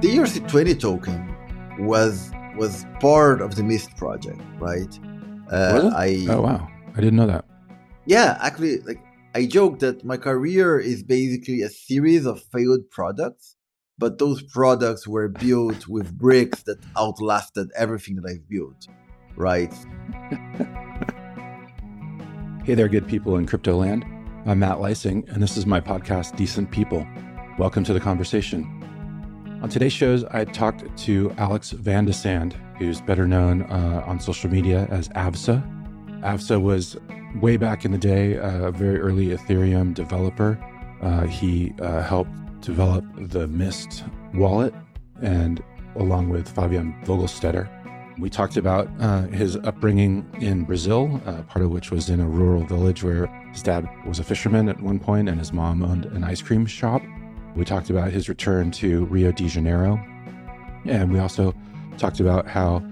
the ERC20 token was was part of the Mist project, right? Uh, I oh wow, I didn't know that. Yeah, actually, like I joke that my career is basically a series of failed products, but those products were built with bricks that outlasted everything that I've built, right? hey there, good people in crypto land. I'm Matt Leising, and this is my podcast, Decent People. Welcome to the conversation. On today's shows, I talked to Alex Van de Sande, who's better known uh, on social media as Avsa. Avsa was way back in the day a very early Ethereum developer. Uh, he uh, helped develop the Mist wallet, and along with Fabian Vogelsteller. We talked about uh, his upbringing in Brazil, uh, part of which was in a rural village where his dad was a fisherman at one point and his mom owned an ice cream shop. We talked about his return to Rio de Janeiro. And we also talked about how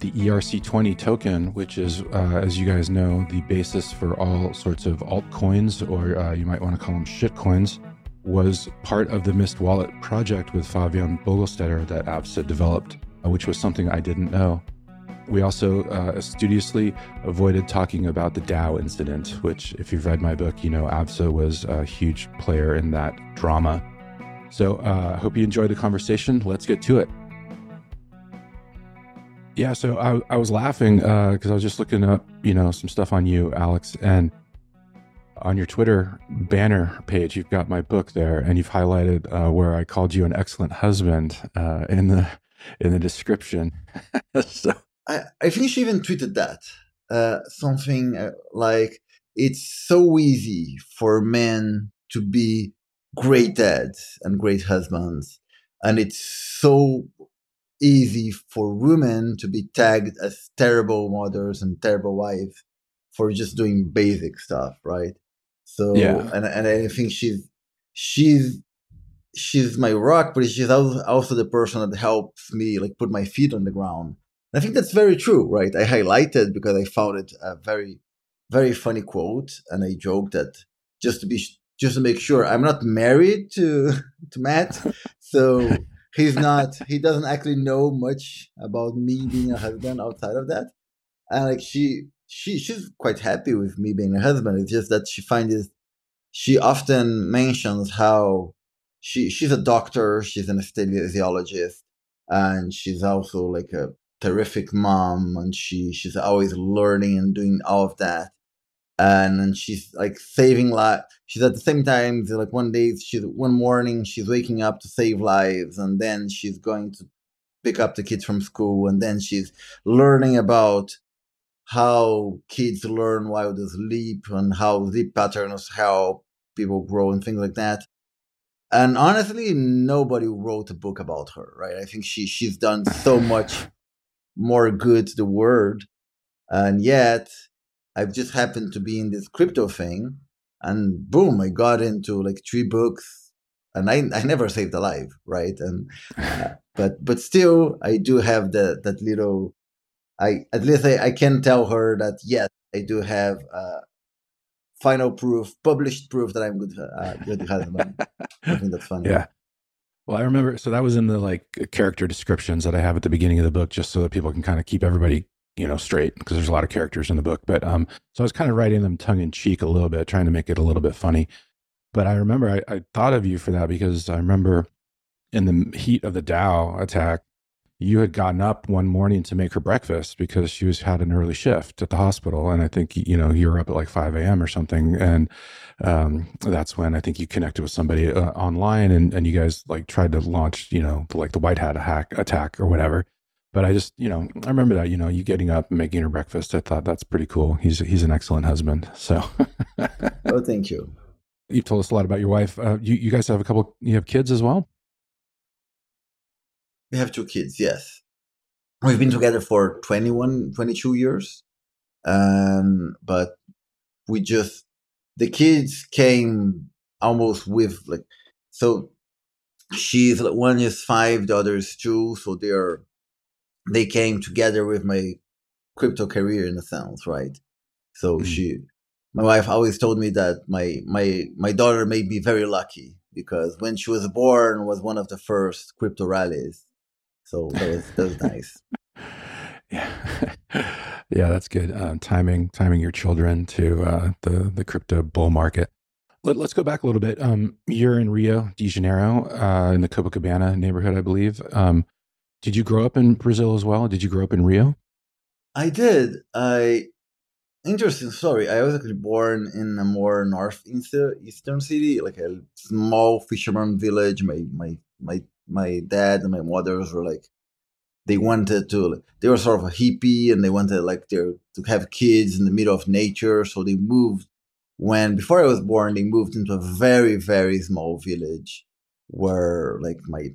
the ERC20 token, which is, uh, as you guys know, the basis for all sorts of altcoins, or uh, you might want to call them shitcoins, was part of the Mist Wallet project with Fabian Vogelsteller that Avsa developed, uh, which was something I didn't know. We also uh, studiously avoided talking about the DAO incident, which, if you've read my book, you know Avsa was a huge player in that drama so I uh, hope you enjoyed the conversation. Let's get to it. Yeah, so I, I was laughing because uh, I was just looking up, you know, some stuff on you, Alex, and on your Twitter banner page, you've got my book there, and you've highlighted uh, where I called you an excellent husband uh, in the in the description. so I, I think she even tweeted that uh, something uh, like it's so easy for men to be great dads and great husbands. And it's so easy for women to be tagged as terrible mothers and terrible wives for just doing basic stuff, right? So yeah. and and I think she's she's she's my rock, but she's also the person that helps me like put my feet on the ground. And I think that's very true, right? I highlighted because I found it a very very funny quote, and I joked that just to be just to make sure I'm not married to to Matt, so he's not he doesn't actually know much about me being a husband outside of that. And like she she she's quite happy with me being a husband. It's just that she finds she often mentions how she she's a doctor, she's an anesthesiologist, and she's also like a terrific mom and she she's always learning and doing all of that and, and she's like saving lives. She's at the same time like one day she's one morning she's waking up to save lives, and then she's going to pick up the kids from school, and then she's learning about how kids learn while they sleep and how sleep patterns help people grow and things like that. And honestly, nobody wrote a book about her, right? I think she she's done so much more good to the world, and yet I've just happened to be in this crypto thing, and boom, I got into like three books, and I I never saved a life, right? And uh, but but still, I do have that that little. I at least I, I can tell her that yes, I do have uh, final proof, published proof that I'm good uh, good husband. I think that's funny. Yeah. Well, I remember. So that was in the like character descriptions that I have at the beginning of the book, just so that people can kind of keep everybody you know, straight because there's a lot of characters in the book. But um, so I was kind of writing them tongue in cheek a little bit, trying to make it a little bit funny. But I remember I, I thought of you for that because I remember in the heat of the DAO attack, you had gotten up one morning to make her breakfast because she was had an early shift at the hospital, and I think you know you were up at like five a.m. or something, and um, that's when I think you connected with somebody uh, online, and and you guys like tried to launch you know like the white hat hack attack or whatever, but I just, you know, I remember that, you know, you getting up and making her breakfast. I thought that's pretty cool. He's he's an excellent husband. So, oh, thank you. You've told us a lot about your wife. Uh, you you guys have a couple. You have kids as well. We have two kids. Yes, we've been together for 21, 22 years, um, but we just the kids came almost with like so. She's one is five, the other is two, so they're they came together with my crypto career in a sense, right? So mm-hmm. she, my wife always told me that my my my daughter may be very lucky because when she was born was one of the first crypto rallies. So that was that was nice. Yeah, yeah, that's good. Uh, timing, timing your children to uh, the the crypto bull market. Let, us go back a little bit. Um, you're in Rio de Janeiro, uh, in the Copacabana neighborhood, I believe. Um, did you grow up in Brazil as well? Did you grow up in Rio? I did. I interesting story. I was actually born in a more northeastern city, like a small fisherman village. My my my my dad and my mothers were like they wanted to they were sort of a hippie and they wanted like to have kids in the middle of nature so they moved when before i was born they moved into a very very small village where like my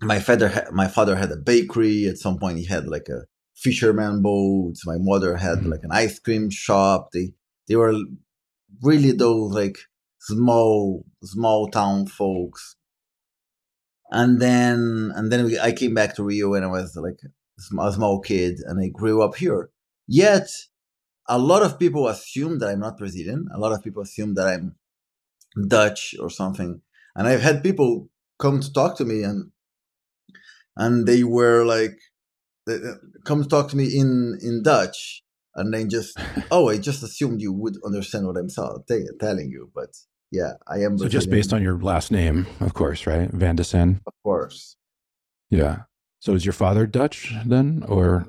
my father my father had a bakery at some point he had like a fisherman boat my mother had mm-hmm. like an ice cream shop they they were really those like small small town folks and then and then we, I came back to Rio when I was like a small kid, and I grew up here. Yet, a lot of people assume that I'm not Brazilian. A lot of people assume that I'm Dutch or something. And I've had people come to talk to me, and and they were like, come talk to me in in Dutch, and then just, oh, I just assumed you would understand what I'm telling you, but yeah, I am. So Brazilian. just based on your last name, of course, right? Van de Sande. Of course. Yeah. So is your father Dutch then, or?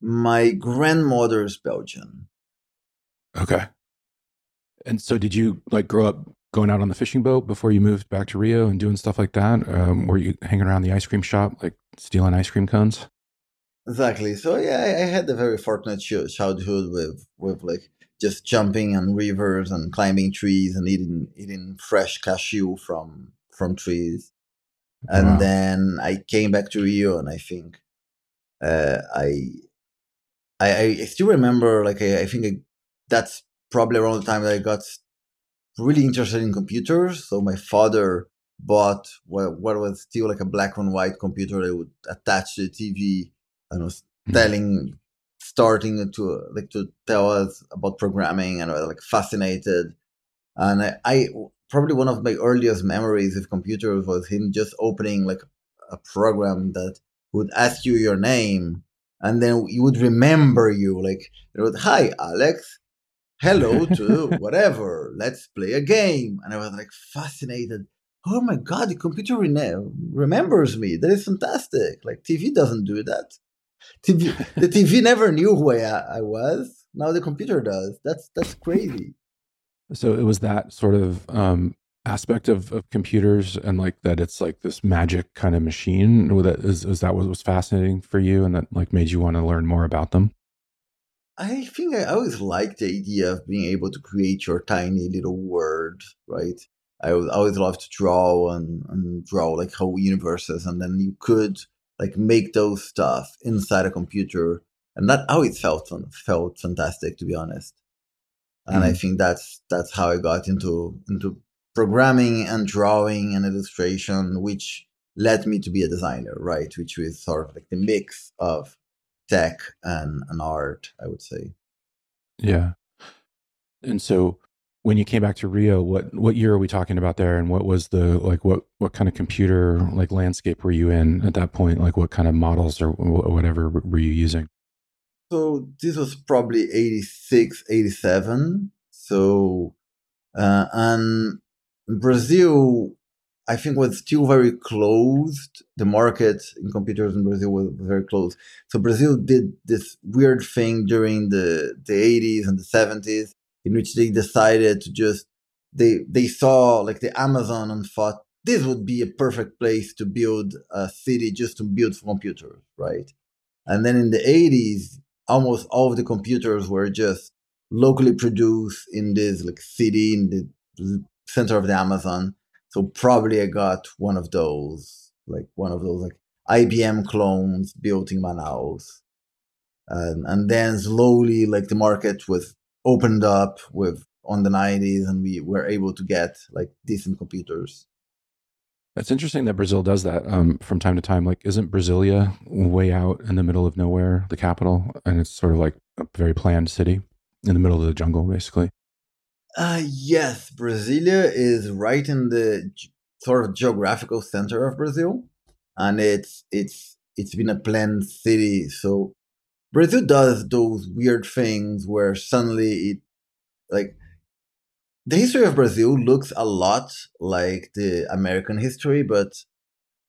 My grandmother is Belgian. Okay. And so, did you like grow up going out on the fishing boat before you moved back to Rio and doing stuff like that? Um, were you hanging around the ice cream shop, like stealing ice cream cones? Exactly. So yeah, I, I had a very fortunate childhood with with like just jumping on rivers and climbing trees and eating eating fresh cashew from from trees. And wow. then I came back to Rio, and I think uh, I, I I still remember like I, I think I, that's probably around the time that I got really interested in computers. So my father bought what, what was still like a black and white computer that would attach to the TV and was mm-hmm. telling starting to like to tell us about programming and I was like fascinated. And I, I probably one of my earliest memories of computers was him just opening like a program that would ask you your name and then you would remember you like it would hi alex hello to whatever let's play a game and i was like fascinated oh my god the computer re- remembers me that is fantastic like tv doesn't do that TV, the TV never knew who I, I was. Now the computer does. That's that's crazy. So it was that sort of um, aspect of, of computers and like that it's like this magic kind of machine. That is, is that what was fascinating for you and that like made you want to learn more about them? I think I always liked the idea of being able to create your tiny little world, right? I always loved to draw and, and draw like whole universes, and then you could like make those stuff inside a computer and that always it felt felt fantastic to be honest and mm. i think that's that's how i got into into programming and drawing and illustration which led me to be a designer right which was sort of like the mix of tech and, and art i would say yeah and so when you came back to Rio, what what year are we talking about there, and what was the like what what kind of computer like landscape were you in at that point? Like what kind of models or whatever were you using? So this was probably 86, 87. So uh, and Brazil, I think was still very closed. The market in computers in Brazil was very closed. So Brazil did this weird thing during the the 80s and the 70s in which they decided to just they they saw like the Amazon and thought this would be a perfect place to build a city just to build computers, right? And then in the 80s, almost all of the computers were just locally produced in this like city in the center of the Amazon. So probably I got one of those, like one of those like IBM clones built in Manaus. And, and then slowly like the market was opened up with on the 90s and we were able to get like decent computers. That's interesting that brazil does that um, from time to time. Like isn't brasilia way out in the middle of nowhere the capital? And it's sort of like a very planned city in the middle of the jungle basically Uh, yes, Brasilia is right in the sort of geographical center of Brazil, and it's it's it's been a planned city. So Brazil does those weird things where suddenly it like the history of Brazil looks a lot like the American history, but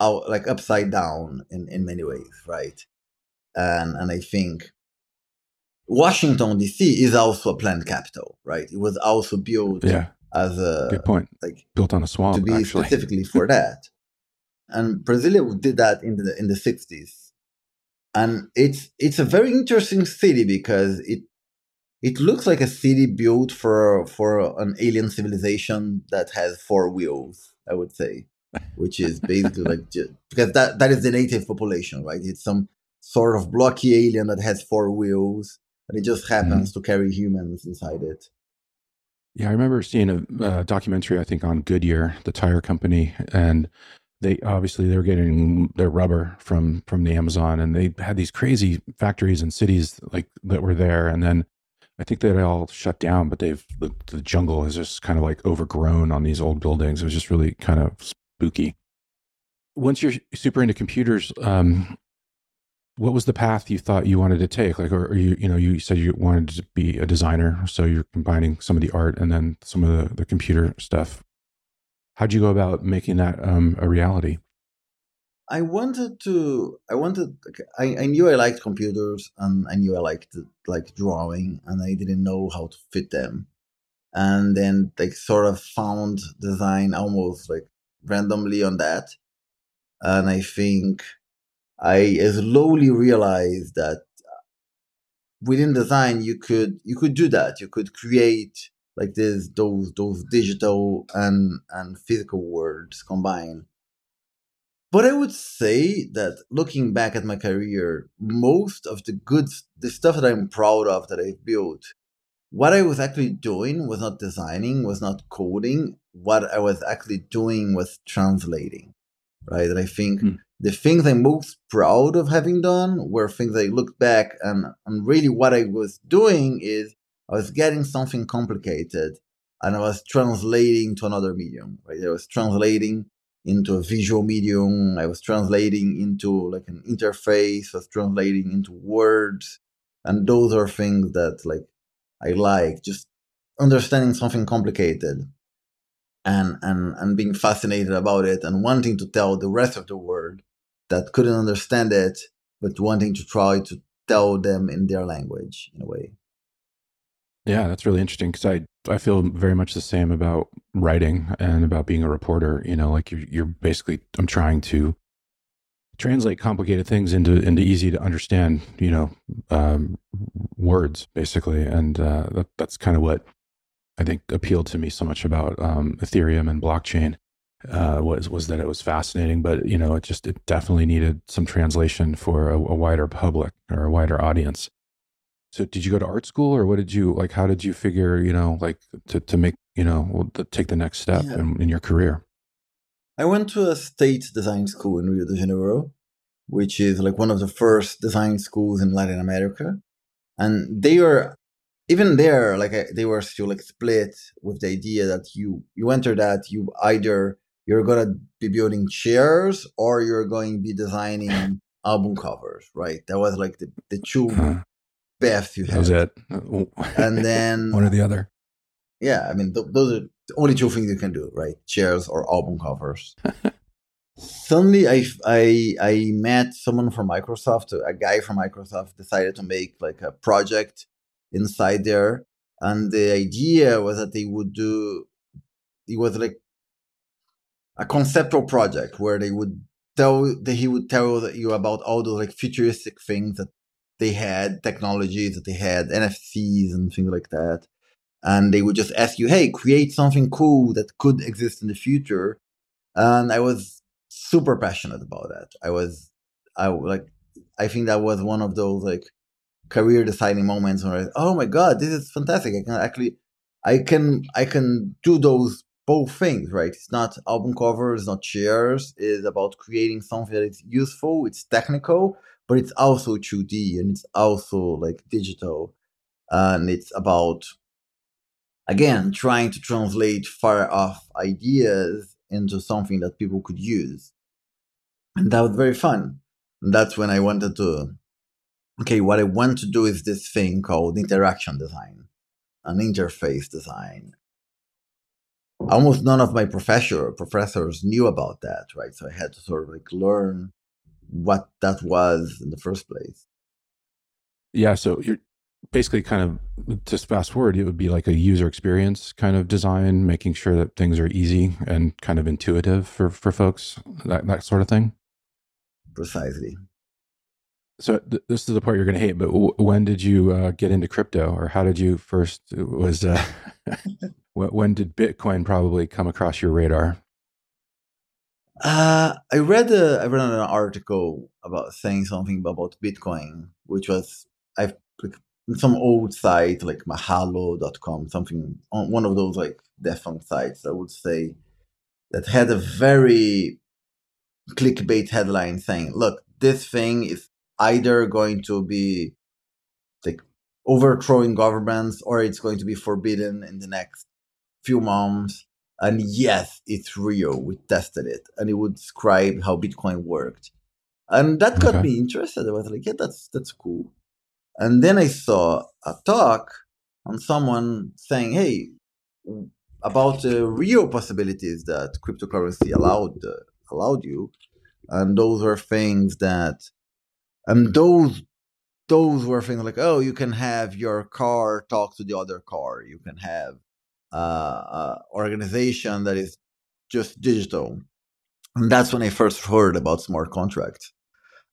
out like upside down in, in many ways, right? And and I think Washington D.C. is also a planned capital, right? It was also built yeah. as a good point, like built on a swamp to be actually. specifically for that. And Brasilia did that in the in the sixties, and it's it's a very interesting city because it it looks like a city built for for an alien civilization that has four wheels. I would say, which is basically like just, because that that is the native population, right? It's some sort of blocky alien that has four wheels and it just happens mm-hmm. to carry humans inside it. Yeah, I remember seeing a, a, documentary, I think, on Goodyear, the tire company, and they obviously they were getting their rubber from from the Amazon, and they had these crazy factories and cities like that were there, and then I think they all shut down, but they've the, the jungle has just kind of like overgrown on these old buildings. It was just really kind of spooky. Once you're super into computers, um, what was the path you thought you wanted to take? Like or, or, you you know you said you wanted to be a designer so you're combining some of the art and then some of the, the computer stuff. How'd you go about making that um, a reality? I wanted to i wanted I, I knew i liked computers and i knew i liked like drawing and i didn't know how to fit them. And then like sort of found design almost like randomly on that. And i think I slowly realized that uh, within design you could you could do that. You could create like this those those digital and and physical worlds combined. But I would say that looking back at my career, most of the good the stuff that I'm proud of that I've built, what I was actually doing was not designing, was not coding. What I was actually doing was translating. Right. And I think hmm the things I'm most proud of having done were things I looked back and, and really what I was doing is I was getting something complicated and I was translating to another medium, right? I was translating into a visual medium. I was translating into like an interface. I was translating into words. And those are things that like I like, just understanding something complicated and, and, and being fascinated about it and wanting to tell the rest of the world that couldn't understand it, but wanting to try to tell them in their language in a way. Yeah, that's really interesting because I I feel very much the same about writing and about being a reporter. You know, like you're you're basically I'm trying to translate complicated things into into easy to understand. You know, um, words basically, and uh, that, that's kind of what I think appealed to me so much about um, Ethereum and blockchain uh, was was that it was fascinating, but you know, it just it definitely needed some translation for a, a, wider public or a wider audience. So, did you go to art school, or what did you like? How did you figure, you know, like to to make you know to take the next step yeah. in, in your career? I went to a state design school in Rio de Janeiro, which is like one of the first design schools in Latin America, and they are even there like they were still like split with the idea that you you enter that you either you're going to be building chairs or you're going to be designing album covers, right? That was like the, the 2 uh-huh. paths you had. That was it. and then one or the other. Yeah, I mean, th- those are the only two things you can do, right? Chairs or album covers. Suddenly, I, I, I met someone from Microsoft, a guy from Microsoft decided to make like a project inside there. And the idea was that they would do, it was like a conceptual project where they would tell that he would tell you about all those like futuristic things that they had, technologies that they had, NFTs and things like that. And they would just ask you, hey, create something cool that could exist in the future. And I was super passionate about that. I was, I like, I think that was one of those like career deciding moments where, oh my god, this is fantastic! I can actually, I can, I can do those both things, right? It's not album covers, not chairs. It's about creating something that is useful, it's technical, but it's also 2D and it's also like digital. And it's about again trying to translate far off ideas into something that people could use and that was very fun and that's when i wanted to okay what i want to do is this thing called interaction design an interface design almost none of my professor professors knew about that right so i had to sort of like learn what that was in the first place yeah so you're basically kind of just fast forward, it would be like a user experience kind of design, making sure that things are easy and kind of intuitive for for folks, that that sort of thing. Precisely. So th- this is the part you're going to hate, but w- when did you uh, get into crypto, or how did you first? Was uh, when did Bitcoin probably come across your radar? Uh, I read a, I read an article about saying something about Bitcoin, which was I've some old site like mahalo.com, something on one of those like defunct sites, I would say, that had a very clickbait headline saying, look, this thing is either going to be like overthrowing governments or it's going to be forbidden in the next few months. And yes, it's real. We tested it. And it would describe how Bitcoin worked. And that got okay. me interested. I was like, yeah, that's that's cool. And then I saw a talk on someone saying, hey, about the real possibilities that cryptocurrency allowed uh, allowed you, and those were things that, and those those were things like, oh, you can have your car talk to the other car, you can have uh, organization that is just digital, and that's when I first heard about smart contracts.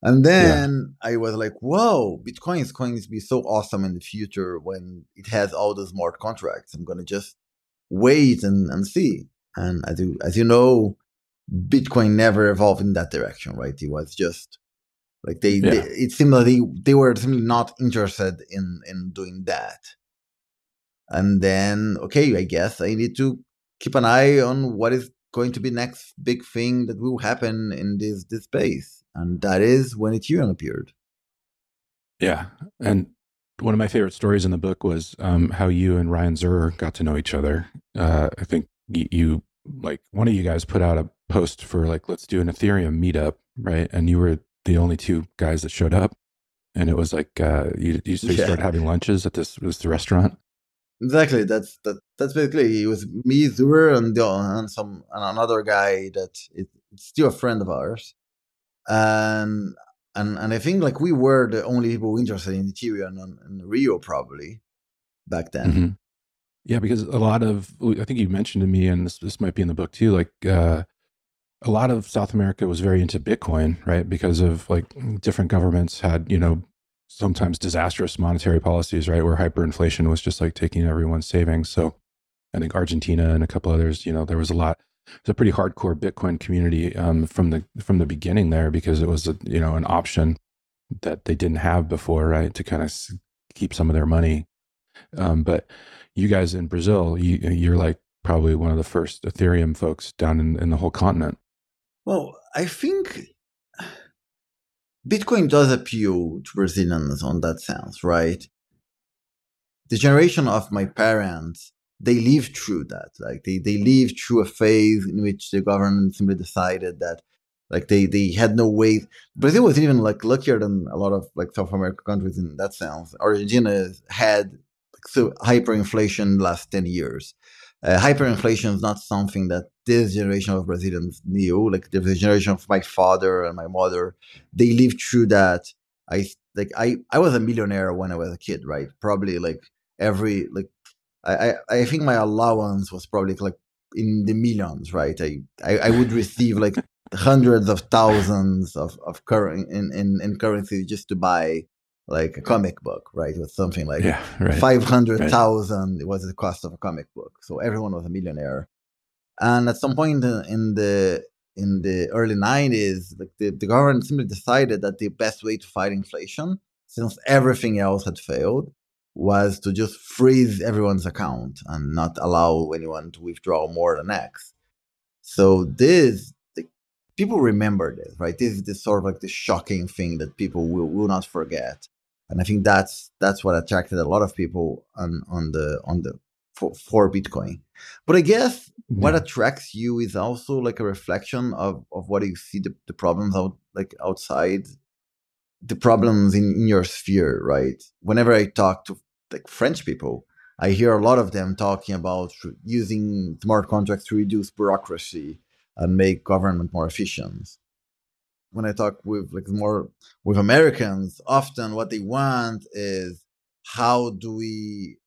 And then yeah. I was like, whoa, Bitcoin is going to be so awesome in the future when it has all those smart contracts. I'm going to just wait and, and see. And as you, as you know, Bitcoin never evolved in that direction, right? It was just like they, yeah. they it seemed like they, they were simply not interested in, in doing that. And then, okay, I guess I need to keep an eye on what is going to be next big thing that will happen in this, this space and that is when Ethereum appeared. Yeah, and one of my favorite stories in the book was um, how you and Ryan Zurrer got to know each other. Uh, I think you, you, like one of you guys put out a post for like let's do an Ethereum meetup, right? And you were the only two guys that showed up, and it was like uh, you you yeah. started having lunches at this was the restaurant. Exactly. That's that. That's basically it was me, Zurrer, and, the, and some and another guy that it's still a friend of ours and and and I think like we were the only people interested in Ethereum and, and Rio probably back then. Mm-hmm. Yeah, because a lot of I think you mentioned to me, and this this might be in the book too. Like uh, a lot of South America was very into Bitcoin, right? Because of like different governments had you know sometimes disastrous monetary policies, right, where hyperinflation was just like taking everyone's savings. So I think Argentina and a couple others, you know, there was a lot it's a pretty hardcore Bitcoin community um, from the from the beginning there because it was a, you know an option that they didn't have before, right? To kind of keep some of their money. Um, but you guys in Brazil, you, you're like probably one of the first Ethereum folks down in, in the whole continent. Well, I think Bitcoin does appeal to Brazilians on that sense, right? The generation of my parents they lived through that. Like they, they lived through a phase in which the government simply decided that like they, they had no way. Brazil was even like luckier than a lot of like South American countries in that sense. Argentina had like, so hyperinflation last 10 years. Uh, hyperinflation is not something that this generation of Brazilians knew. Like the generation of my father and my mother, they lived through that. I like I I was a millionaire when I was a kid, right? Probably like every like I, I think my allowance was probably like in the millions, right? I, I, I would receive like hundreds of thousands of, of current in, in, in currency just to buy like a comic book, right? It was something like yeah, right. 500,000 right. was the cost of a comic book. So everyone was a millionaire. And at some mm-hmm. point in the in the early 90s, like the, the government simply decided that the best way to fight inflation, since everything else had failed, was to just freeze everyone's account and not allow anyone to withdraw more than X. So this the, people remember this, right? This is the sort of like the shocking thing that people will, will not forget. And I think that's that's what attracted a lot of people on on the on the for, for Bitcoin. But I guess yeah. what attracts you is also like a reflection of, of what you see the, the problems out like outside the problems in, in your sphere, right? Whenever I talk to like French people, I hear a lot of them talking about using smart contracts to reduce bureaucracy and make government more efficient. When I talk with like more with Americans, often what they want is how do we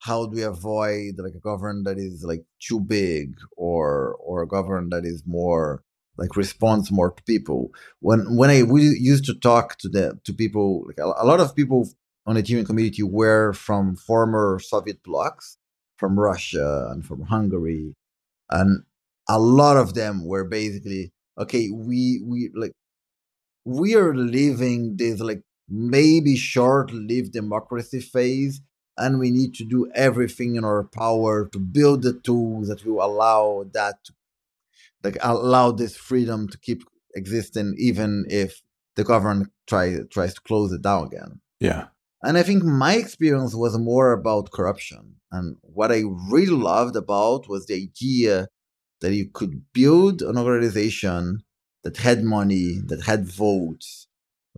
how do we avoid like a government that is like too big or or a government that is more like responds more to people. When when i we used to talk to the to people like a, a lot of people on the ethereum community were from former soviet blocs from russia and from hungary and a lot of them were basically okay we we like we are living this like maybe short-lived democracy phase and we need to do everything in our power to build the tools that will allow that to like allow this freedom to keep existing even if the government try, tries to close it down again. Yeah. And i think my experience was more about corruption and what i really loved about was the idea that you could build an organization that had money that had votes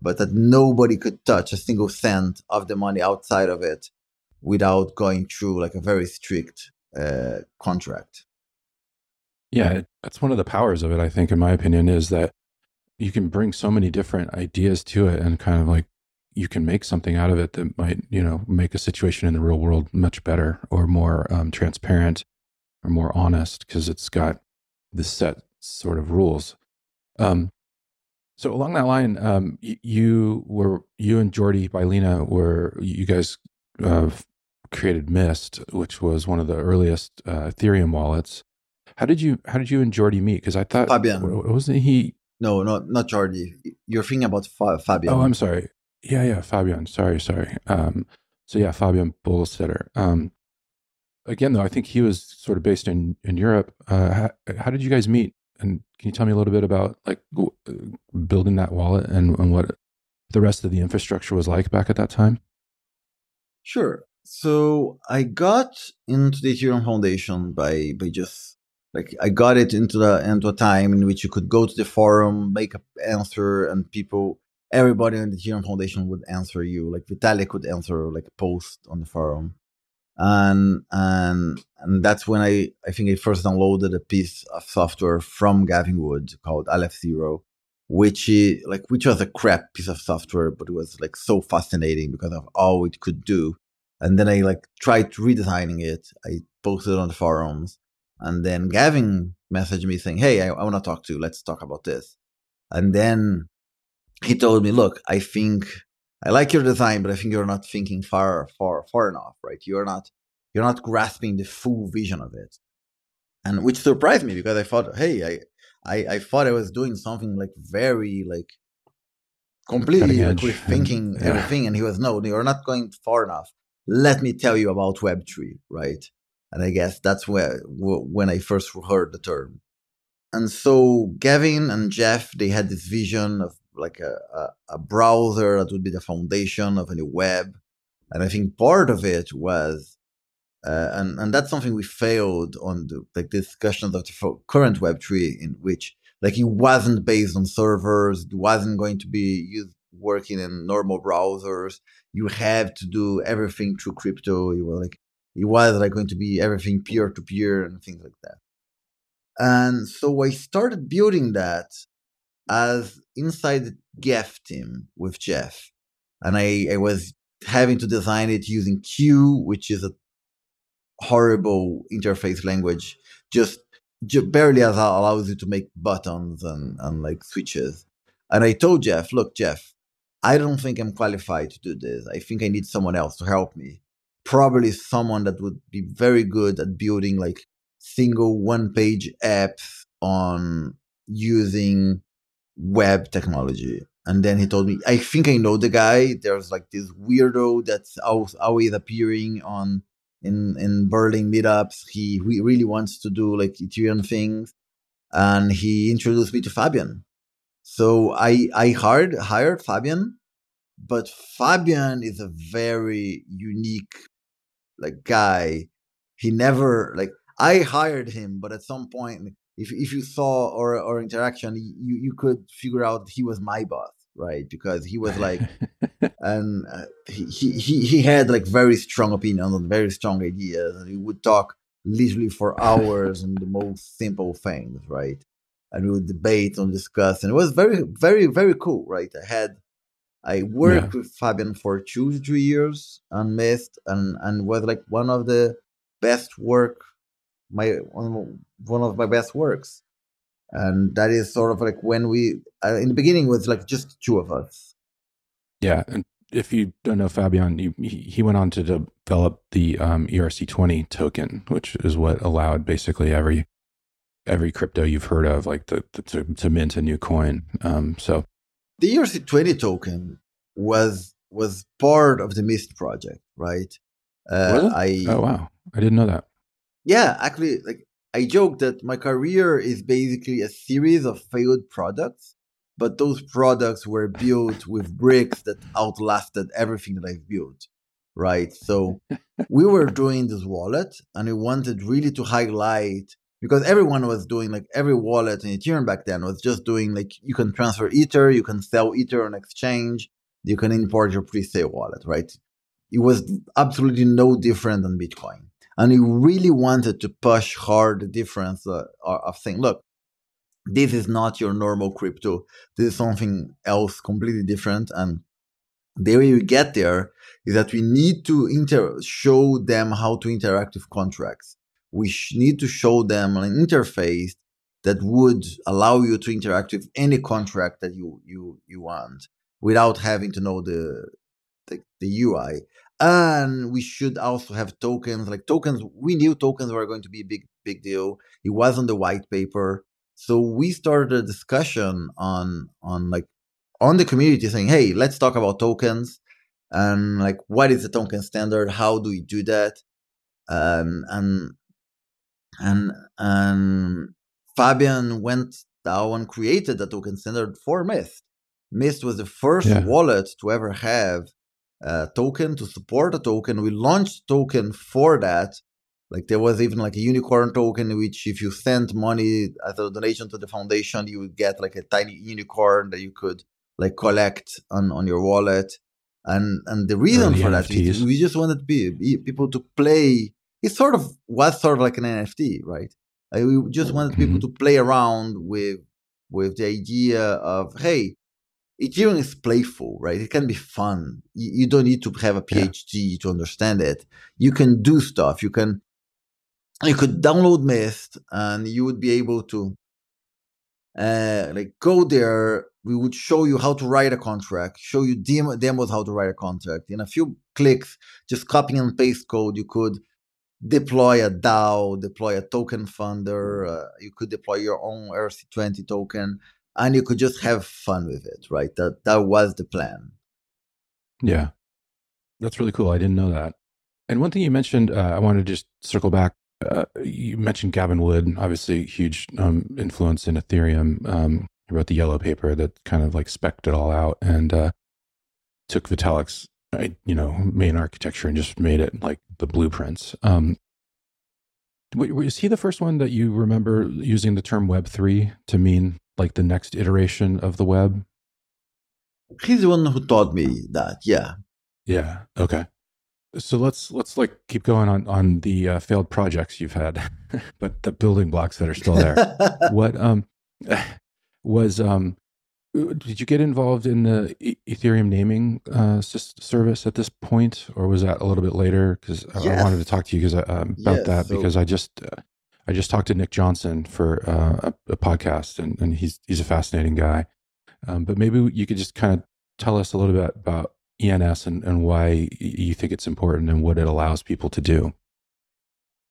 but that nobody could touch a single cent of the money outside of it without going through like a very strict uh, contract. Yeah, that's one of the powers of it, I think, in my opinion, is that you can bring so many different ideas to it and kind of like you can make something out of it that might, you know, make a situation in the real world much better or more um, transparent or more honest because it's got this set sort of rules. Um, so along that line, um, you were you and Jordi Baylina were you guys uh, created Mist, which was one of the earliest uh, Ethereum wallets. How did you How did you and Jordi meet? Because I thought Fabian wasn't he? No, not not Jordi. You're thinking about Fa- Fabian. Oh, I'm sorry. Yeah, yeah, Fabian. Sorry, sorry. Um, so yeah, Fabian Vogelsteller. Um, again, though, I think he was sort of based in in Europe. Uh, how, how, did you guys meet? And can you tell me a little bit about like uh, building that wallet and, and what the rest of the infrastructure was like back at that time? Sure. So I got into the Ethereum Foundation by by just like I got it into the into a time in which you could go to the forum, make an answer, and people, everybody in the Ethereum Foundation would answer you. Like Vitalik would answer like a post on the forum, and and and that's when I I think I first downloaded a piece of software from Gavin Wood called AlethZero, which is like which was a crap piece of software, but it was like so fascinating because of all it could do. And then I like tried redesigning it. I posted it on the forums, and then Gavin messaged me saying, "Hey, I, I want to talk to you. Let's talk about this." And then he told me, "Look, I think I like your design, but I think you're not thinking far, far, far enough. Right? You're not, you're not grasping the full vision of it." And which surprised me because I thought, "Hey, I, I, I thought I was doing something like very like completely like, thinking yeah. everything, and he was no, you're not going far enough. Let me tell you about Web three, right? And I guess that's where when I first heard the term. And so Gavin and Jeff, they had this vision of like a, a, a browser that would be the foundation of any web. And I think part of it was uh, and and that's something we failed on the like discussions of the current Web three, in which like it wasn't based on servers, it wasn't going to be used working in normal browsers. You have to do everything through crypto. You were like it was like going to be everything peer to peer and things like that. And so I started building that as inside the Geth team with Jeff. And I, I was having to design it using Q, which is a horrible interface language just, just barely as allows you to make buttons and, and like switches. And I told Jeff, look, Jeff, I don't think I'm qualified to do this. I think I need someone else to help me. Probably someone that would be very good at building like single one page apps on using web technology. And then he told me, I think I know the guy. There's like this weirdo that's always appearing on in in Berlin meetups. He, he really wants to do like Ethereum things, and he introduced me to Fabian. So I I hired hired Fabian, but Fabian is a very unique like guy he never like I hired him, but at some point, if if you saw or or interaction, you you could figure out he was my boss, right? Because he was like, and uh, he, he he had like very strong opinions and very strong ideas, and he would talk literally for hours on the most simple things, right? And we would debate and discuss, and it was very very very cool, right? I had I worked yeah. with Fabian for two to three years on Mist, and and was like one of the best work my one of my best works. And that is sort of like when we uh, in the beginning was like just two of us. Yeah and if you don't know fabian he, he went on to develop the um, erc20 token which is what allowed basically every every crypto you've heard of like the, the to, to, mint a new coin um, so. The erc20 token was was part of the mist project right? Uh, i oh wow. I didn't know that yeah, actually, like I joke that my career is basically a series of failed products, but those products were built with bricks that outlasted everything that I've built. Right. So we were doing this wallet and we wanted really to highlight because everyone was doing like every wallet in Ethereum back then was just doing like you can transfer Ether, you can sell Ether on exchange, you can import your pre-sale wallet, right? It was absolutely no different than Bitcoin and he really wanted to push hard the difference uh, of saying, look, this is not your normal crypto. This is something else completely different. And the way we get there is that we need to inter- show them how to interact with contracts. We sh- need to show them an interface that would allow you to interact with any contract that you you you want without having to know the the, the UI and we should also have tokens like tokens we knew tokens were going to be a big big deal. It was on the white paper. So we started a discussion on on like on the community saying hey let's talk about tokens. And like what is the token standard? How do we do that? Um, and and and fabian went down and created the token standard for Mist Mist was the first yeah. wallet to ever have uh, token to support a token. We launched token for that. Like there was even like a unicorn token, which if you sent money as a donation to the foundation, you would get like a tiny unicorn that you could like collect on, on your wallet. And and the reason for that is we just wanted people to play. It sort of was sort of like an NFT, right? Like we just wanted mm-hmm. people to play around with with the idea of hey, Ethereum is playful, right? It can be fun. You, you don't need to have a PhD yeah. to understand it. You can do stuff. You can you could download Mist and you would be able to uh, like go there. We would show you how to write a contract, show you demo, demos how to write a contract. In a few clicks, just copying and paste code, you could deploy a DAO, deploy a token funder. Uh, you could deploy your own ERC20 token and you could just have fun with it, right? That that was the plan. Yeah, that's really cool. I didn't know that. And one thing you mentioned, uh, I wanted to just circle back. Uh, you mentioned Gavin Wood, obviously huge um, influence in Ethereum. Um, he wrote the yellow paper that kind of like specked it all out and uh, took Vitalik's, you know, main architecture and just made it like the blueprints. Um, was he the first one that you remember using the term Web three to mean like the next iteration of the web? He's the one who taught me that. Yeah. Yeah. Okay. So let's let's like keep going on on the uh, failed projects you've had, but the building blocks that are still there. what um was um did you get involved in the Ethereum naming uh, service at this point, or was that a little bit later? Because yes. I wanted to talk to you because um, about yes, that so because I just uh, I just talked to Nick Johnson for uh, a, a, podcast, and, and he's he's a fascinating guy. Um, but maybe you could just kind of tell us a little bit about ENS and, and why you think it's important and what it allows people to do.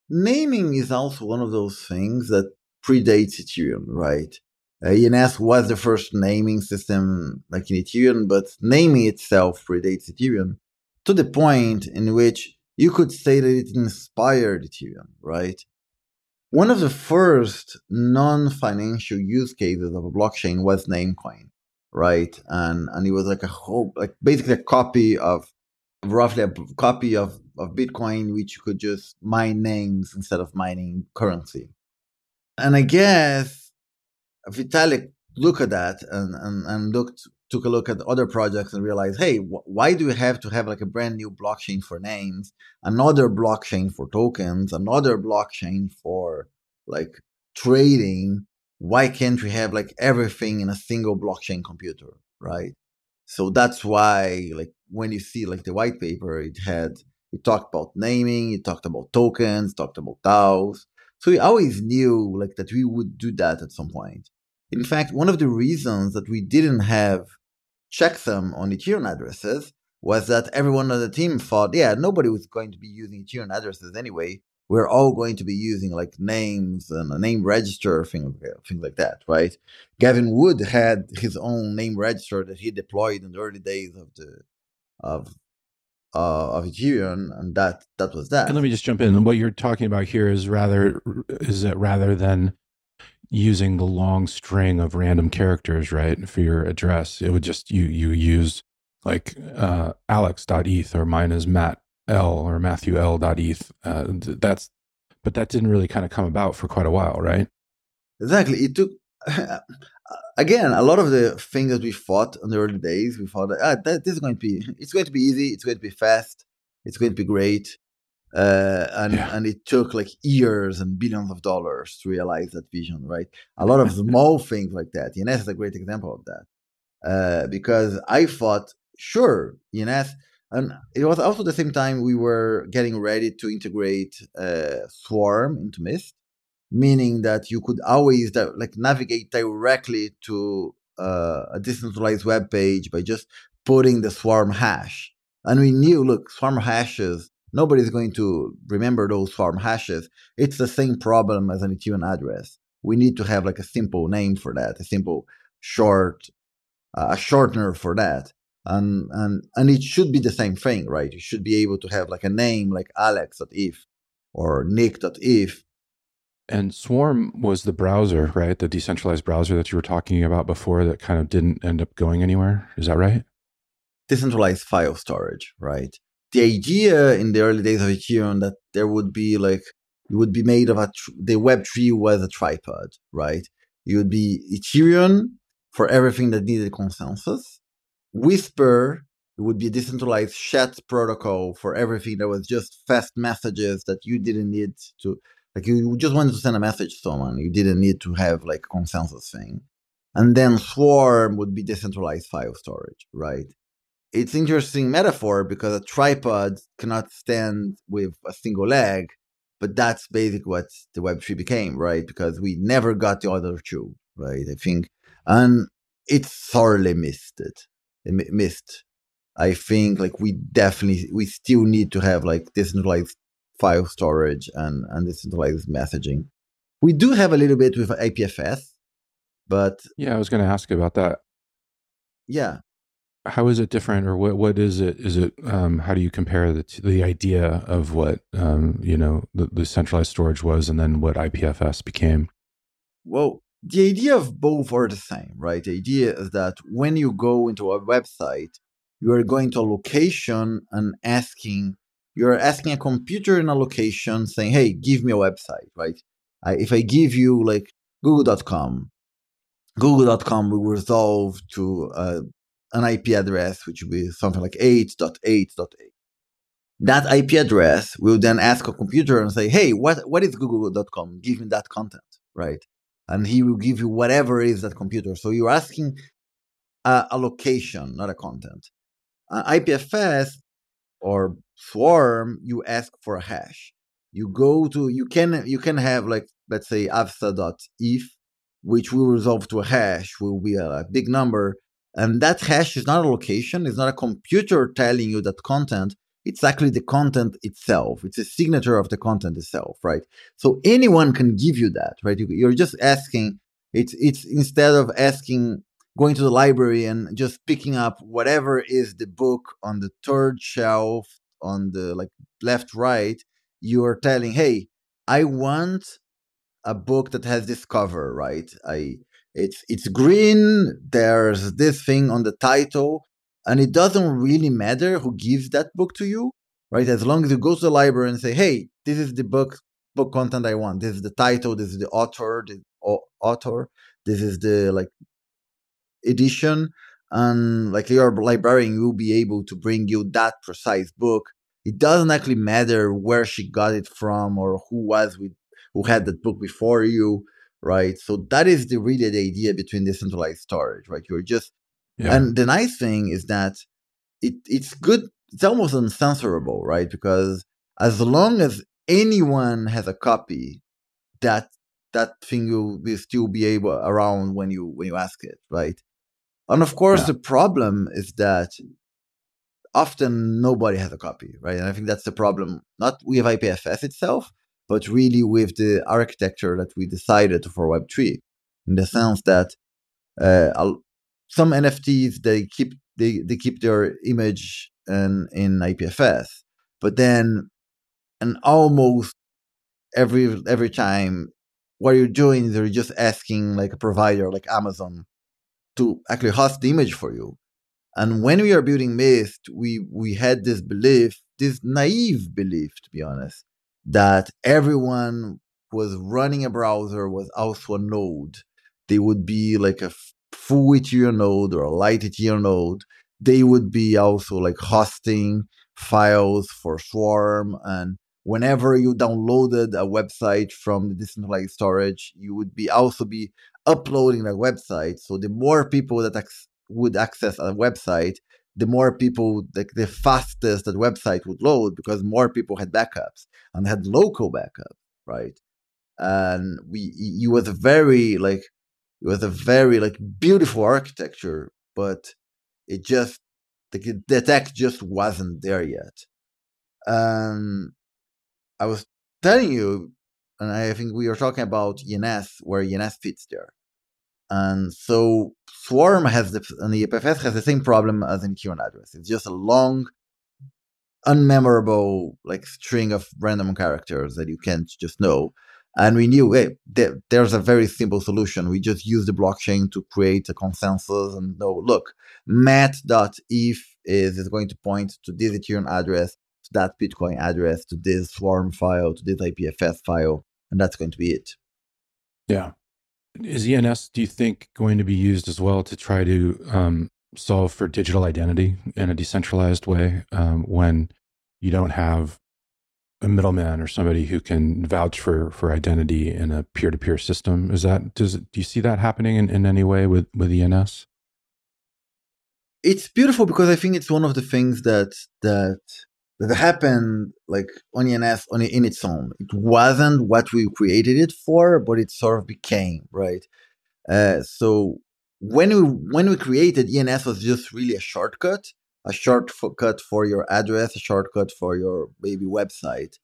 Naming is also one of those things that predates Ethereum, right? Uh, ENS was the first naming system like in Ethereum, but naming itself predates Ethereum to the point in which you could say that it inspired Ethereum, right? One of the first non-financial use cases of a blockchain was Namecoin, right? And and it was like a whole, like basically a copy of roughly a copy of of Bitcoin, which you could just mine names instead of mining currency. And I guess Vitalik looked at that and, and, and looked took a look at other projects and realized, hey, wh- why do we have to have like a brand new blockchain for names, another blockchain for tokens, another blockchain for like trading? Why can't we have like everything in a single blockchain computer, right? So that's why, like, when you see like the white paper, it had it talked about naming, it talked about tokens, talked about DAOs. So we always knew like that we would do that at some point. In fact, one of the reasons that we didn't have checksum on Ethereum addresses was that everyone on the team thought, yeah, nobody was going to be using Ethereum addresses anyway. We're all going to be using like names and a name register, thing, things like that, right? Gavin Wood had his own name register that he deployed in the early days of the of uh, of Ethereum, and that that was that. And let me just jump in. What you're talking about here is rather is that rather than using the long string of random characters, right, for your address, it would just you you use like uh, alex.eth or mine is matt l or matthew l.eth. Uh, that's but that didn't really kind of come about for quite a while, right? Exactly. It took again a lot of the things that we fought in the early days. We thought ah, that this is going to be it's going to be easy. It's going to be fast. It's going to be great. Uh, and yeah. and it took like years and billions of dollars to realize that vision, right? A lot of small things like that. ENS is a great example of that, uh, because I thought, sure, ENS, and it was also the same time we were getting ready to integrate uh, Swarm into Mist, meaning that you could always like navigate directly to uh, a decentralized web page by just putting the Swarm hash. And we knew, look, Swarm hashes nobody's going to remember those swarm hashes. It's the same problem as an Ethereum address. We need to have like a simple name for that, a simple short, uh, a shortener for that. And, and, and it should be the same thing, right? You should be able to have like a name like alex.eth or nick.eth. And Swarm was the browser, right? The decentralized browser that you were talking about before that kind of didn't end up going anywhere. Is that right? Decentralized file storage, right? The idea in the early days of Ethereum that there would be like it would be made of a tr- the Web3 was a tripod, right? It would be Ethereum for everything that needed consensus. Whisper it would be a decentralized chat protocol for everything that was just fast messages that you didn't need to like you just wanted to send a message to someone. You didn't need to have like a consensus thing. And then Swarm would be decentralized file storage, right? It's interesting metaphor because a tripod cannot stand with a single leg, but that's basically what the Web3 became, right? Because we never got the other two, right? I think, and it sorely missed it. It missed. I think like we definitely we still need to have like decentralized file storage and and decentralized messaging. We do have a little bit with IPFS, but yeah, I was going to ask you about that. Yeah, how is it different or what what is it is it um, how do you compare the the idea of what um, you know the, the, centralized storage was and then what IPFS became? Well the idea of both are the same right? The idea is that when you go into a website you are going to a location and asking you're asking a computer in a location saying hey give me a website right? I, if i give you like google.com google.com will resolve to uh, an IP address, which would be something like 8.8.8. That IP address will then ask a computer and say, hey, what, what is google.com? Give me that content, right? And he will give you whatever is that computer. So you're asking a, a location, not a content. Uh, IPFS or Swarm, you ask for a hash. You go to, you can, you can have like, let's say avsa.eth, which will resolve to a hash, will be a, a big number and that hash is not a location, it's not a computer telling you that content, it's actually the content itself. It's a signature of the content itself, right? So anyone can give you that, right? You're just asking, it's, it's instead of asking, going to the library and just picking up whatever is the book on the third shelf on the like left, right, you're telling, hey, I want a book that has this cover, right? I it's it's green. There's this thing on the title, and it doesn't really matter who gives that book to you. right? As long as you go to the library and say, "Hey, this is the book book content I want. This is the title. This is the author. The author. This is the like edition." And like your librarian will be able to bring you that precise book. It doesn't actually matter where she got it from or who was with who had that book before you, right? So that is the really the idea between decentralized storage, right? You're just yeah. and the nice thing is that it it's good. It's almost uncensorable, right? Because as long as anyone has a copy, that that thing will, will still be able around when you when you ask it, right? And of course, yeah. the problem is that often nobody has a copy, right? And I think that's the problem, not with IPFS itself, but really with the architecture that we decided for Web3, in the sense that uh, some NFTs they keep they, they keep their image in, in IPFS, but then and almost every every time what you're doing is you're just asking like a provider like Amazon to actually host the image for you. And when we are building Mist, we we had this belief, this naive belief, to be honest, that everyone was running a browser was also a node. They would be like a full Ethereum node or a light Ethereum node. They would be also like hosting files for Swarm. And whenever you downloaded a website from the decentralized storage, you would be also be uploading a website. So the more people that ac- would access a website, the more people, like the fastest that website would load because more people had backups and had local backup, right? And we, it was a very like, it was a very like beautiful architecture, but it just the, the tech just wasn't there yet. And I was telling you, and I think we were talking about ENS, where ENS fits there. And so Swarm has the and the IPFS has the same problem as in Ethereum address. It's just a long, unmemorable like string of random characters that you can't just know. And we knew, hey, there, there's a very simple solution. We just use the blockchain to create a consensus and know, look, mat.eth is, is going to point to this Ethereum address, to that Bitcoin address, to this Swarm file, to this IPFS file, and that's going to be it. Yeah. Is ENS, do you think, going to be used as well to try to um, solve for digital identity in a decentralized way um, when you don't have a middleman or somebody who can vouch for for identity in a peer to peer system? Is that does do you see that happening in, in any way with with ENS? It's beautiful because I think it's one of the things that that that happened like on ENS on in its own. It wasn't what we created it for, but it sort of became right. Uh, so when we when we created ENS was just really a shortcut, a shortcut for your address, a shortcut for your baby website.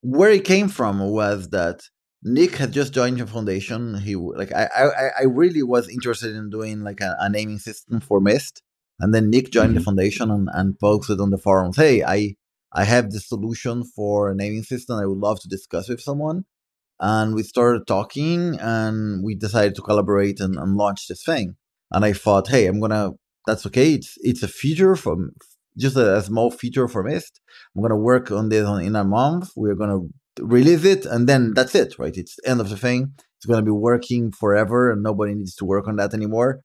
Where it came from was that Nick had just joined the foundation. He like I I, I really was interested in doing like a, a naming system for Mist and then Nick joined mm-hmm. the foundation and, and posted on the forums, "Hey, I I have the solution for a naming system. I would love to discuss with someone." And we started talking, and we decided to collaborate and, and launch this thing. And I thought, "Hey, I'm gonna. That's okay. It's it's a feature from just a, a small feature for Mist. I'm gonna work on this on, in a month. We're gonna release it, and then that's it, right? It's end of the thing. It's gonna be working forever, and nobody needs to work on that anymore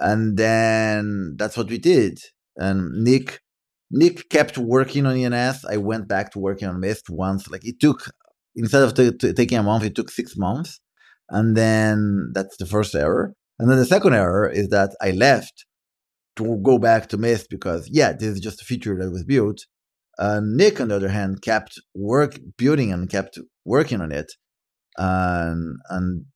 and then that's what we did. And Nick Nick kept working on ENS. I went back to working on Mist once. Like it took instead of t- t- taking a month, it took six months. And then that's the first error. And then the second error is that I left to go back to Mist because yeah, this is just a feature that was built. Uh, Nick, on the other hand, kept work building and kept working on it, and and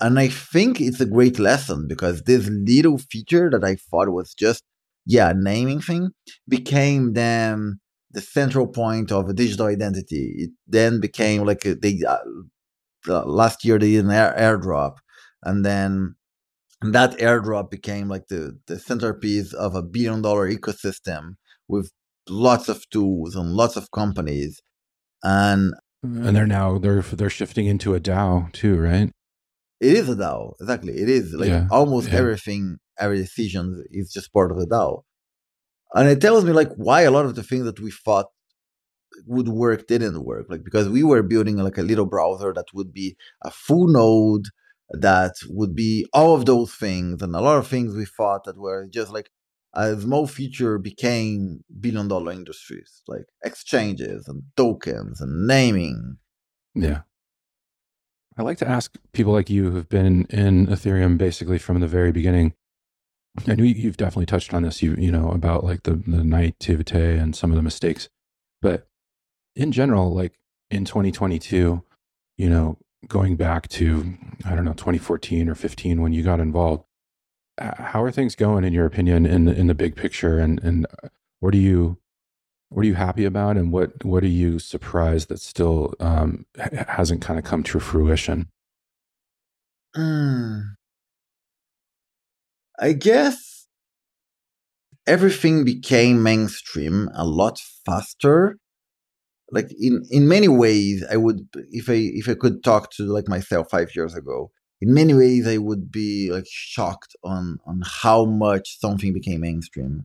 and I think it's a great lesson because this little feature that I thought was just, yeah, naming thing became then the central point of a digital identity. It then became like a, they, uh, last year they did an air, airdrop. And then that airdrop became like the, the centerpiece of a billion dollar ecosystem with lots of tools and lots of companies. And and they're now they're they're shifting into a DAO too, right? It is a DAO. Exactly. It is like yeah. almost yeah. everything, every decision is just part of the DAO. and it tells me like why a lot of the things that we thought would work didn't work like because we were building like a little browser that would be a full node that would be all of those things and a lot of things we thought that were just like a small feature became billion dollar industries like exchanges and tokens and naming yeah i like to ask people like you who've been in ethereum basically from the very beginning i know you've definitely touched on this you you know about like the the naivete and some of the mistakes but in general, like in 2022, you know, going back to, I don't know, 2014 or 15 when you got involved, how are things going in your opinion in the, in the big picture? And, and uh, what are you, what are you happy about? And what, what are you surprised that still um, hasn't kind of come to fruition? Mm. I guess everything became mainstream a lot faster like in in many ways i would if i if i could talk to like myself five years ago in many ways i would be like shocked on on how much something became mainstream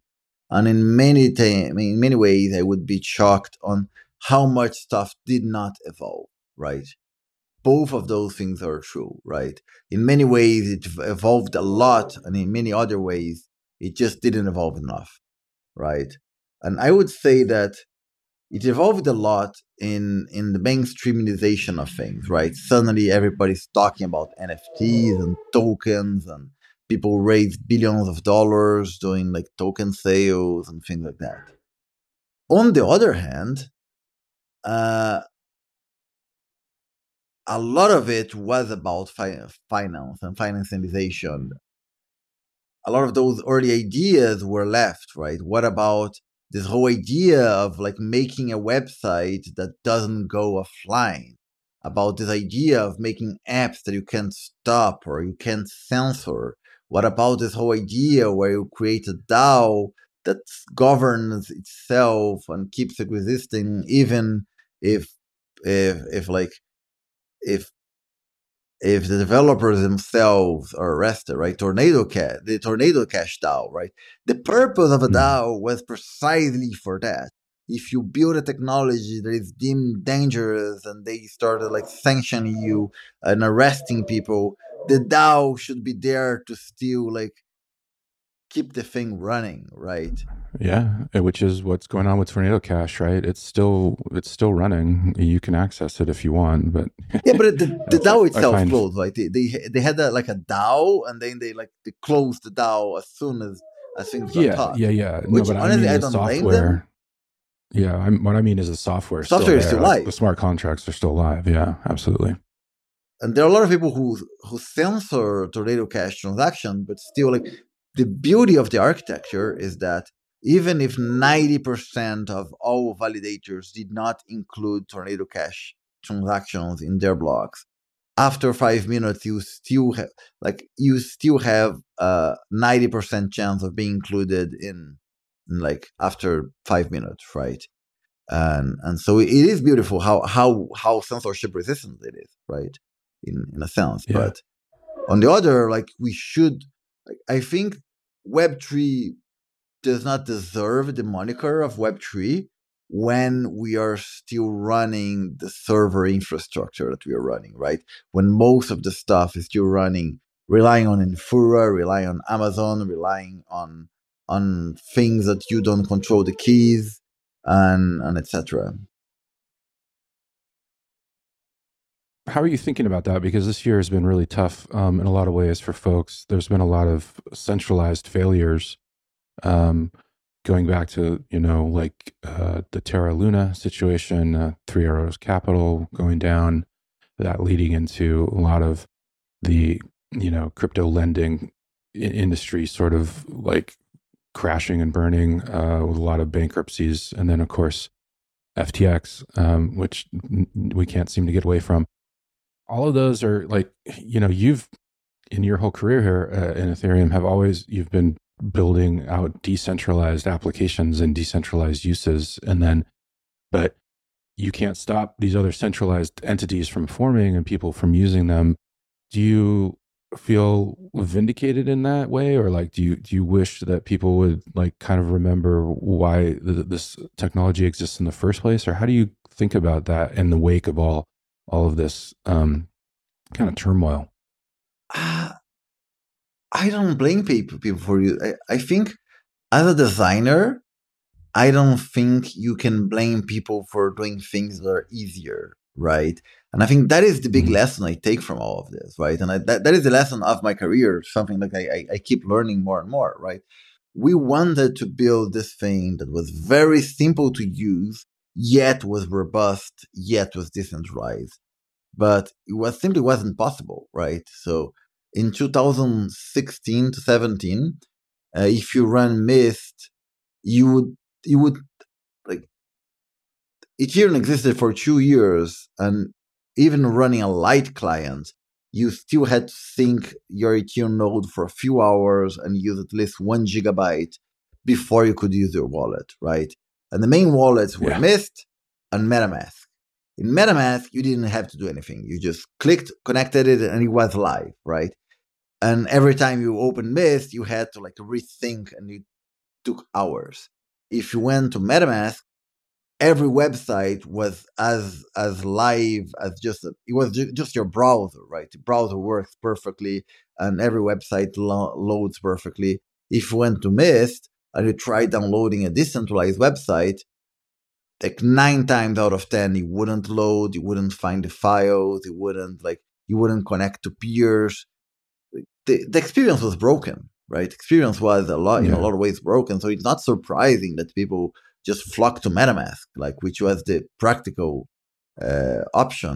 and in many in many ways i would be shocked on how much stuff did not evolve right? Both of those things are true right? In many ways it evolved a lot and in many other ways it just didn't evolve enough right? And i would say that it evolved a lot in in the mainstreamization of things, right? Suddenly everybody's talking about NFTs and tokens and people raise billions of dollars doing like token sales and things like that. On the other hand, uh, a lot of it was about fi- finance and financialization. A lot of those early ideas were left, right? What about this whole idea of like making a website that doesn't go offline about this idea of making apps that you can't stop or you can't censor what about this whole idea where you create a dao that governs itself and keeps existing even if if if like if if the developers themselves are arrested, right? Tornado Cash, the Tornado Cash DAO, right? The purpose of a hmm. DAO was precisely for that. If you build a technology that is deemed dangerous and they started like sanctioning you and arresting people, the DAO should be there to still like keep the thing running, right? Yeah, eh, which is what's going on with Tornado Cash, right? It's still it's still running. You can access it if you want, but yeah, but the, the DAO itself find... closed. Like they, they they had a, like a DAO, and then they like they closed the DAO as soon as as things got yeah, taught. Yeah, yeah, Which no, but honestly, I, mean I don't software, blame them. Yeah, I'm, what I mean is the software. Software is still live. The smart contracts are still live. Yeah, absolutely. And there are a lot of people who who censor Tornado Cash transaction, but still like the beauty of the architecture is that even if 90% of all validators did not include Tornado Cash transactions in their blocks, after five minutes you still have like you still have uh, a 90% chance of being included in, in like after five minutes, right? And and so it is beautiful how how how censorship resistant it is, right? In in a sense, yeah. but on the other, like we should, like I think Web three does not deserve the moniker of Web3 when we are still running the server infrastructure that we are running, right? When most of the stuff is still running, relying on Infura, relying on Amazon, relying on on things that you don't control the keys and and etc. How are you thinking about that? Because this year has been really tough um, in a lot of ways for folks. There's been a lot of centralized failures um, going back to you know like uh, the Terra Luna situation, uh, Three Arrows Capital going down, that leading into a lot of the you know crypto lending industry sort of like crashing and burning uh, with a lot of bankruptcies, and then of course FTX, um, which we can't seem to get away from. All of those are like you know you've in your whole career here uh, in Ethereum have always you've been building out decentralized applications and decentralized uses and then but you can't stop these other centralized entities from forming and people from using them do you feel vindicated in that way? Or like do you do you wish that people would like kind of remember why th- this technology exists in the first place? Or how do you think about that in the wake of all all of this um, kind of turmoil? Uh, i don't blame people people for you. I, I think as a designer i don't think you can blame people for doing things that are easier right and I think that is the big mm-hmm. lesson I take from all of this, right? And I, that, that is the lesson of my career, something like I, I keep learning more and more, right? We wanted to build this thing that was very simple to use, yet was robust, yet was decentralized. But it was simply wasn't possible, right? So in 2016 to 17, uh, if you run Mist, you would you would like Ethereum existed for two years, and even running a light client, you still had to sync your Ethereum node for a few hours and use at least one gigabyte before you could use your wallet, right? And the main wallets were yeah. Mist and MetaMask. In MetaMask, you didn't have to do anything. You just clicked, connected it, and it was live, right? And every time you opened Mist, you had to like rethink and it took hours. If you went to MetaMask, every website was as as live as just a, it was ju- just your browser right? The browser works perfectly and every website lo- loads perfectly. If you went to mist and you try downloading a decentralized website like nine times out of ten it wouldn't load you wouldn't find the files it wouldn't like you wouldn't connect to peers. The, the experience was broken right? Experience was a lot yeah. in a lot of ways broken. So it's not surprising that people just flock to MetaMask, like which was the practical uh, option.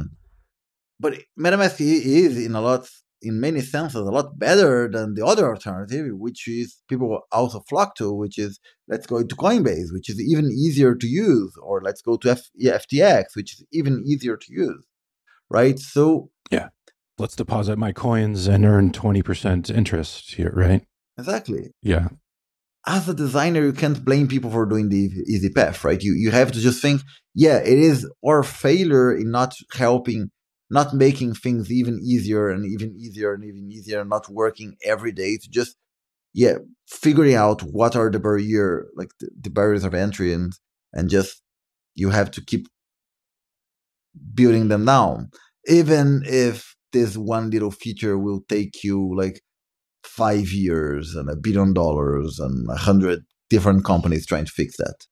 But MetaMask is in a lot, in many senses, a lot better than the other alternative, which is people also flock to, which is let's go to Coinbase, which is even easier to use, or let's go to F- FTX, which is even easier to use, right? So yeah, let's deposit my coins and earn twenty percent interest here, right? Exactly. Yeah as a designer, you can't blame people for doing the easy path, right? You you have to just think, yeah, it is our failure in not helping, not making things even easier and even easier and even easier, not working every day to just, yeah, figuring out what are the barrier, like the, the barriers of entry, and and just you have to keep building them down, even if this one little feature will take you like five years and a billion dollars and a hundred different companies trying to fix that.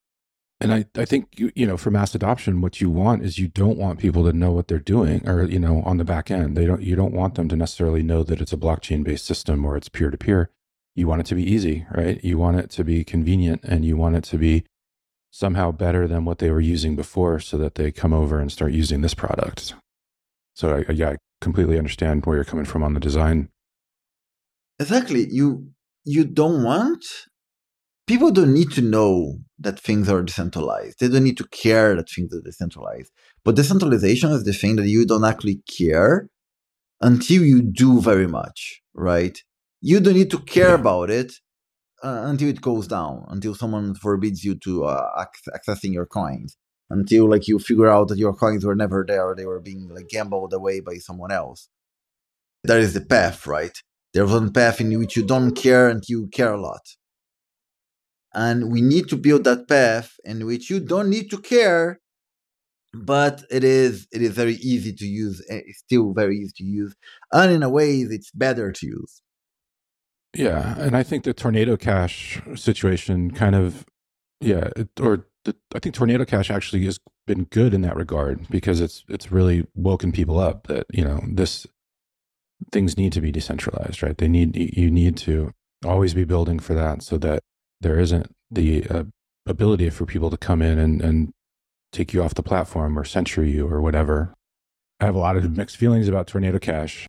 And I, I think you, you know for mass adoption, what you want is you don't want people to know what they're doing, or you know on the back end, they don't you don't want them to necessarily know that it's a blockchain based system or it's peer to peer. You want it to be easy, right? You want it to be convenient, and you want it to be somehow better than what they were using before, so that they come over and start using this product. So I, yeah, I completely understand where you're coming from on the design exactly. You you don't want people don't need to know that things are decentralized. They don't need to care that things are decentralized. But decentralization is the thing that you don't actually care until you do very much right? You don't need to care about it uh, until it goes down until someone forbids you to uh, ac- accessing your coins until like you figure out that your coins were never there they were being like gambled away by someone else. That is the path right there's one path in which you don't care and you care a lot. And we need to build that path in which you don't need to care, but it is it is very easy to use. Eh, it's still very easy to use, and in a way, it's better to use. Yeah, and I think the tornado cash situation kind of, yeah, it, or the, I think tornado cash actually has been good in that regard because it's it's really woken people up that you know this things need to be decentralized, right? They need you need to always be building for that so that there isn't the uh, ability for people to come in and, and take you off the platform or censure you or whatever. I have a lot of mixed feelings about Tornado Cash.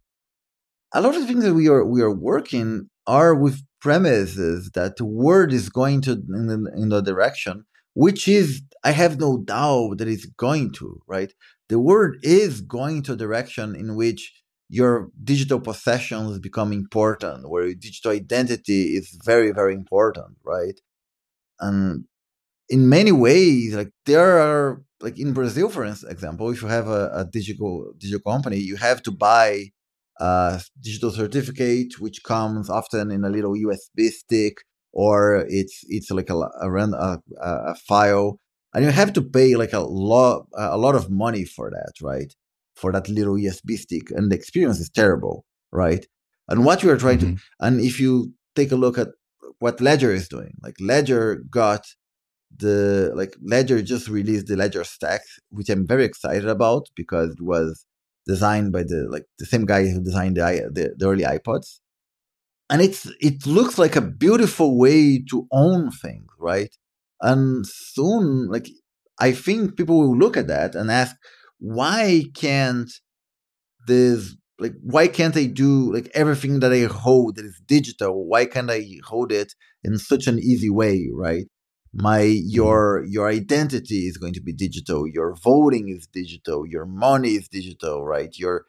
A lot of the things that we are we are working are with premises that the world is going to in the, in the direction which is I have no doubt that it's going to right. The world is going to a direction in which your digital possessions become important, where your digital identity is very, very important, right? And in many ways, like there are like in Brazil, for example, if you have a, a digital digital company, you have to buy a digital certificate, which comes often in a little USB stick, or it's it's like a a, a, a file, and you have to pay like a lot a lot of money for that, right? For that little USB stick, and the experience is terrible, right? And what we are trying mm-hmm. to, and if you take a look at what Ledger is doing, like Ledger got the like Ledger just released the Ledger Stax, which I'm very excited about because it was designed by the like the same guy who designed the the, the early iPods, and it's it looks like a beautiful way to own things, right? And soon, like I think people will look at that and ask, why can't this like why can't I do like everything that I hold that is digital? Why can't I hold it in such an easy way, right? my mm-hmm. your your identity is going to be digital your voting is digital your money is digital right your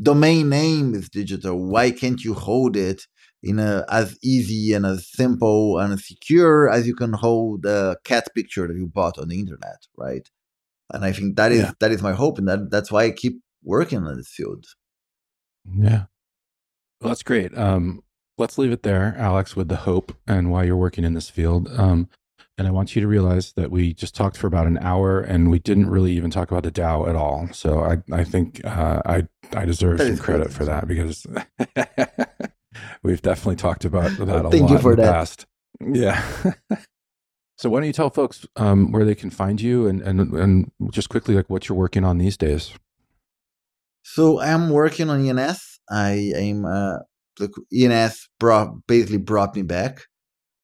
domain name is digital why can't you hold it in a as easy and as simple and as secure as you can hold a cat picture that you bought on the internet right and i think that is yeah. that is my hope and that that's why i keep working in this field yeah well, that's great um let's leave it there alex with the hope and why you're working in this field um and I want you to realize that we just talked for about an hour and we didn't really even talk about the DAO at all. So I, I think uh, I, I deserve some credit for that because we've definitely talked about that a thank lot you for in the that. past. Yeah. so why don't you tell folks um, where they can find you and, and, and just quickly like what you're working on these days? So I'm working on ENS. I am, uh, look, ENS brought, basically brought me back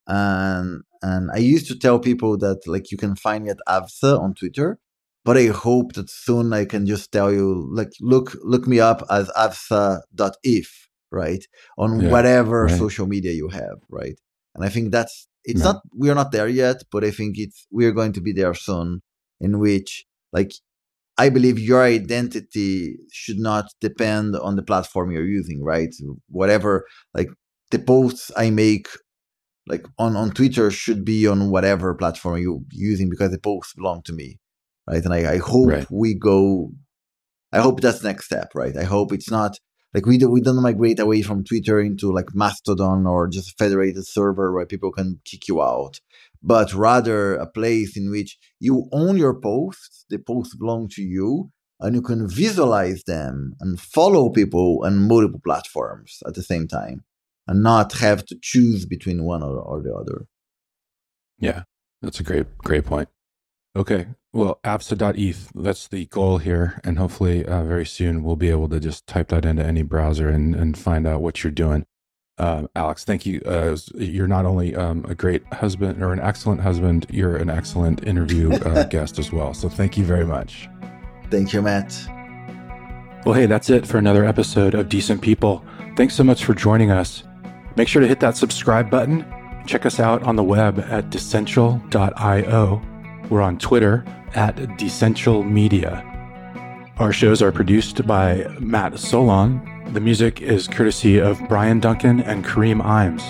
and and I used to tell people that like you can find me at Avsa on Twitter, but I hope that soon I can just tell you like look look me up as avsa.eth, right? On yeah, whatever right. social media you have, right? And I think that's it's not we're not there yet, but I think it's we're going to be there soon in which like I believe your identity should not depend on the platform you're using, right? Whatever like the posts I make like on on Twitter should be on whatever platform you're using because the both belong to me, right? And I, I hope right. we go. I hope that's next step, right? I hope it's not like we do, we don't migrate away from Twitter into like Mastodon or just a federated server where people can kick you out, but rather a place in which you own your posts. The posts belong to you, and you can visualize them and follow people on multiple platforms at the same time and not have to choose between one or, or the other. Yeah, that's a great, great point. Okay. Well, avsa.eth, that's the goal here. And hopefully, uh, very soon, we'll be able to just type that into any browser and, and find out what you're doing. Uh, Alex, thank you. Uh, you're not only um, a great husband or an excellent husband, you're an excellent interview uh, guest as well. So thank you very much. Thank you, Matt. Well, hey, that's it for another episode of Decent People. Thanks so much for joining us. Make sure to hit that subscribe button. Check us out on the web at decential.io. We're on Twitter at Decentral Media. Our shows are produced by Matt Solon. The music is courtesy of Brian Duncan and Kareem Imes.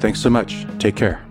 Thanks so much. Take care.